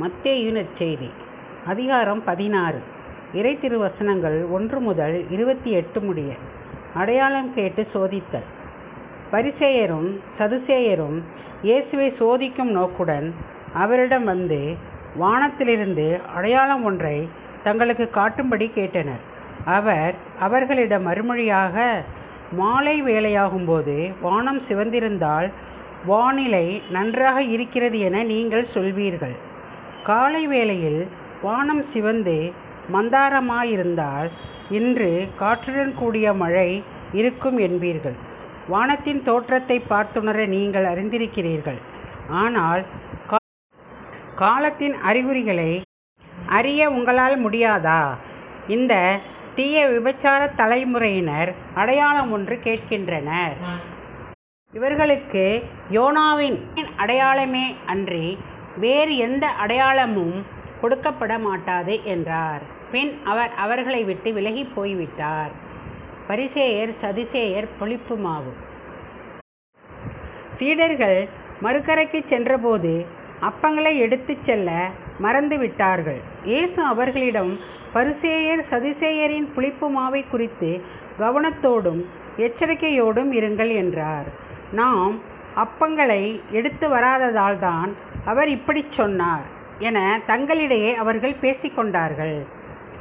மத்தேயு நற்செய்தி அதிகாரம் பதினாறு. இறை திருவசனங்கள் ஒன்று முதல் இருபத்தி எட்டு முடிய. அடையாளம் கேட்டு சோதித்தல். பரிசேயரும் சதுசேயரும் இயேசுவை சோதிக்கும் நோக்குடன் அவரிடம் வந்து வானத்திலிருந்து அடையாளம் ஒன்றை தங்களுக்கு காட்டும்படி கேட்டனர். அவர் அவர்களிடம் மறுமொழியாக மாலை வேலையாகும்போது வானம் சிவந்திருந்தால் வானிலை நன்றாக இருக்கிறது என நீங்கள் சொல்வீர்கள். காலை வேளையில் வானம் சிவந்து மந்தாரமாயிருந்தால் இன்று காற்றுடன் கூடிய மழை இருக்கும் என்பீர்கள். வானத்தின் தோற்றத்தை பார்த்துணர நீங்கள் அறிந்திருக்கிறீர்கள். ஆனால் கா- காலத்தின் அறிகுறிகளை அறிய உங்களால் முடியாதா? இந்த தீய விபச்சார தலைமுறையினர் அடையாளம் ஒன்று கேட்கின்றனர். இவர்களுக்கு யோனாவின் அடையாளமே அன்றி வேறு எந்த அடையாளமும் கொடுக்கப்பட மாட்டாது என்றார். பின் அவர் அவர்களை விட்டு விலகி போய்விட்டார். பரிசேயர் சதிசேயர் புளிப்பு மாவு. சீடர்கள் மறுக்கரைக்கு சென்றபோது அப்பங்களை எடுத்துச் செல்ல மறந்து விட்டார்கள். இயேசு அவர்களிடம் பரிசேயர் சதிசேயரின் புளிப்பு மாவை குறித்து கவனத்தோடும் எச்சரிக்கையோடும் இருங்கள் என்றார். நாம் அப்பங்களை எடுத்து வராததால்தான் அவர் இப்படிச் சொன்னார் என தங்களிடையே அவர்கள் பேசிக்கொண்டார்கள்.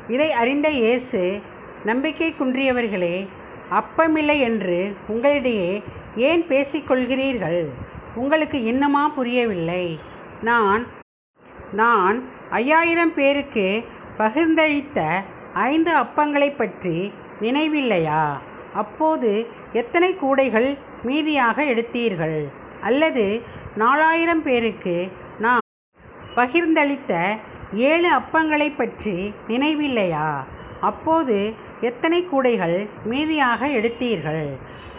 இதை அறிந்த இயேசு நம்பிக்கை குன்றியவர்களே அப்பமில்லை என்று உங்களிடையே ஏன் பேசிக்கொள்கிறீர்கள்? உங்களுக்கு இன்னுமா புரியவில்லை. நான் நான் ஐயாயிரம் பேருக்கு பகிர்ந்தளித்த ஐந்து அப்பங்களை பற்றி நினைவில்லையா? அப்போது எத்தனை கூடைகள் மீதியாக எடுத்தீர்கள். அல்லது நாலாயிரம் பேருக்கு நான் பகிர்ந்தளித்த ஏழு அப்பங்களை பற்றி நினைவில்லையா? அப்போது எத்தனை கூடைகள் மீதியாக எடுத்தீர்கள்?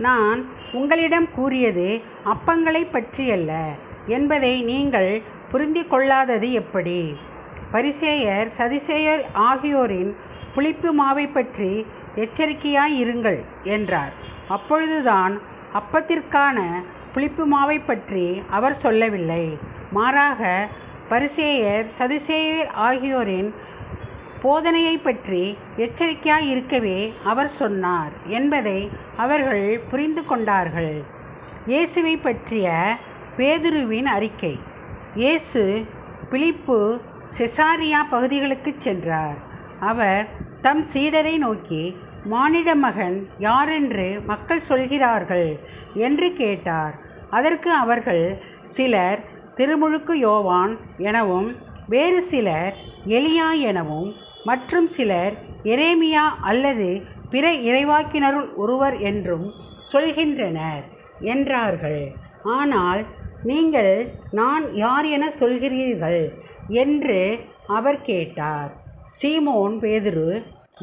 நான் உங்களிடம் கூறியது அப்பங்களை பற்றியல்ல என்பதை நீங்கள் புரிந்து கொள்ளாதது எப்படி? பரிசேயர் சதிசேயர் ஆகியோரின் புளிப்பு மாவை பற்றி எச்சரிக்கையாய் இருங்கள் என்றார். அப்பொழுதுதான் அப்பத்திற்கான புளிப்பு மாவை பற்றி அவர் சொல்லவில்லை. மாறாக பரிசேயர் சதிசேயர் ஆகியோரின் போதனையை பற்றி எச்சரிக்கையாய் இருக்கவே அவர் சொன்னார் என்பதை அவர்கள் புரிந்து கொண்டார்கள். இயேசுவை பற்றிய பேதுருவின் அறிக்கை. இயேசு பிலிப்பு செசாரியா பகுதிகளுக்கு சென்றார். அவர் தம் சீடரை நோக்கி மானிட மகன் யாரென்று மக்கள் சொல்கிறார்கள்? என்று கேட்டார். அதற்கு அவர்கள் சிலர் திருமுழுக்கு யோவான் எனவும் வேறு சிலர் எலியா எனவும் மற்றும் சிலர் எரேமியா அல்லது பிற இறைவாக்கினருள் ஒருவர் என்றும் சொல்கின்றனர் என்றார்கள். ஆனால் நீங்கள் நான் யார் என சொல்கிறீர்கள்? என்று அவர் கேட்டார். சீமோன் பேதுரு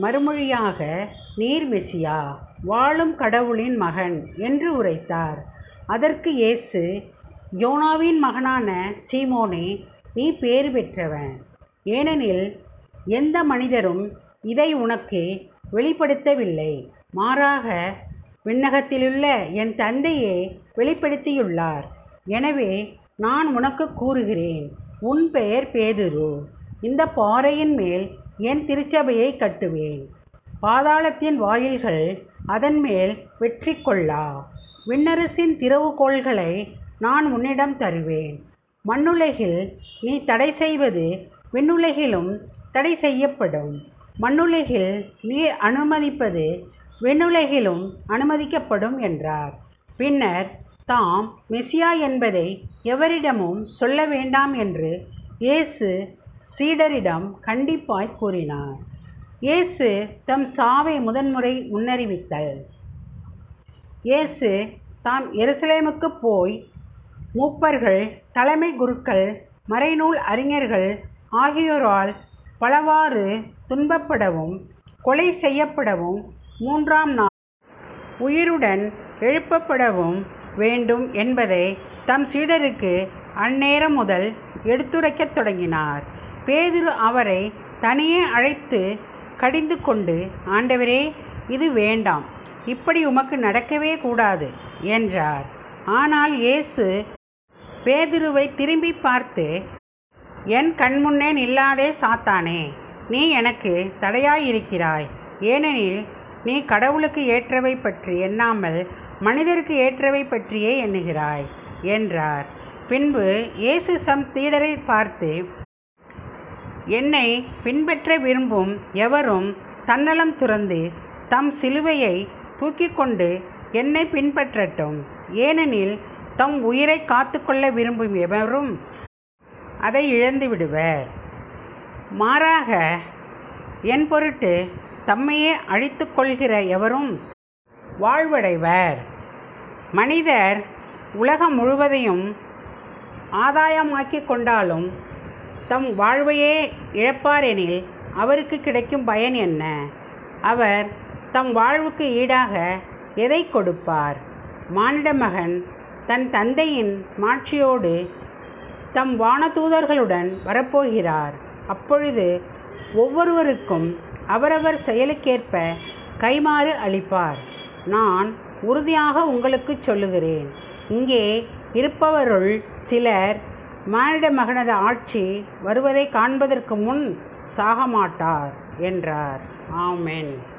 மறுமொழியாக நீர் மெசியா வாழும் கடவுளின் மகன் என்று உரைத்தார். அதற்கு இயேசு யோனாவின் மகனான சீமோனே நீ பேறு பெற்றவன். ஏனெனில் எந்த மனிதரும் இதை உனக்கு வெளிப்படுத்தவில்லை. மாறாக விண்ணகத்திலுள்ள என் தந்தையே வெளிப்படுத்தியுள்ளார். எனவே நான் உனக்கு கூறுகிறேன் உன் பெயர் பேதுரு. இந்த பாறையின் மேல் என் திருச்சபையை கட்டுவேன். பாதாளத்தின் வாயில்கள் அதன் மேல் வெற்றி கொள்ளா விண்ணரசின் திறவுகோள்களை நான் உன்னிடம் தருவேன். மண்ணுலகில் நீ தடை செய்வது விண்ணுலகிலும் தடை செய்யப்படும். மண்ணுலகில் நீ அனுமதிப்பது விண்ணுலகிலும் அனுமதிக்கப்படும் என்றார். பின்னர் தாம் மெசியா என்பதை எவரிடமும் சொல்ல வேண்டாம் என்று இயேசு சீடரிடம் கண்டிப்பாய் கூறினார். இயேசு தம் சாவை முதன்முறை முன்னறிவித்தல். இயேசு தாம் எருசலேமுக்கு போய் மூப்பர்கள் தலைமை குருக்கள் மறைநூல் அறிஞர்கள் ஆகியோரால் பலவாறு துன்பப்படவும் கொலை செய்யப்படவும் மூன்றாம் நாள் உயிருடன் எழுப்பப்படவும் வேண்டும் என்பதை தம் சீடருக்கு அந்நேரம் முதல் எடுத்துரைக்கத் தொடங்கினார். பேதுரு அவரை தனியே அழைத்து கடிந்து கொண்டு ஆண்டவரே இது வேண்டாம். இப்படி உமக்கு நடக்கவே கூடாது என்றார். ஆனால் இயேசு பேதுருவை திரும்பி பார்த்து என் கண்முன்னே நில்லாதே சாத்தானே நீ எனக்கு தடையாயிருக்கிறாய். ஏனெனில் நீ கடவுளுக்கு ஏற்றவை பற்றி எண்ணாமல் மனிதருக்கு ஏற்றவை பற்றியே எண்ணுகிறாய் என்றார். பின்பு இயேசு சம் தீடரை பார்த்து என்னை பின்பற்ற விரும்பும் எவரும் தன்னலம் துறந்து தம் சிலுவையை தூக்கி கொண்டு என்னை பின்பற்றட்டும். ஏனெனில் தம் உயிரை காத்துக்கொள்ள விரும்பும் எவரும் அதை இழந்து விடுவர். மாறாக என் பொருட்டு தம்மையே அழித்து கொள்கிற எவரும் வாழ்வடைவர். மனிதர் உலகம் முழுவதையும் ஆதாயமாக்கி கொண்டாலும் தம் வாழ்வையே இழப்பாரெனில் அவருக்கு கிடைக்கும் பயன் என்ன? அவர் தம் வாழ்வுக்கு ஈடாக எதை கொடுப்பார்? மானிட மகன் தன் தந்தையின் மாட்சியோடு தம் வானதூதர்களுடன் வரப்போகிறார். அப்பொழுது ஒவ்வொருவருக்கும் அவரவர் செயலுக்கேற்ப கைமாறு அளிப்பார். நான் உறுதியாக உங்களுக்கு சொல்லுகிறேன். இங்கே இருப்பவருள் சிலர் மானிட மகனது ஆட்சி வருவதை காண்பதற்கு முன் சாகமாட்டார் என்றார். ஆமென்.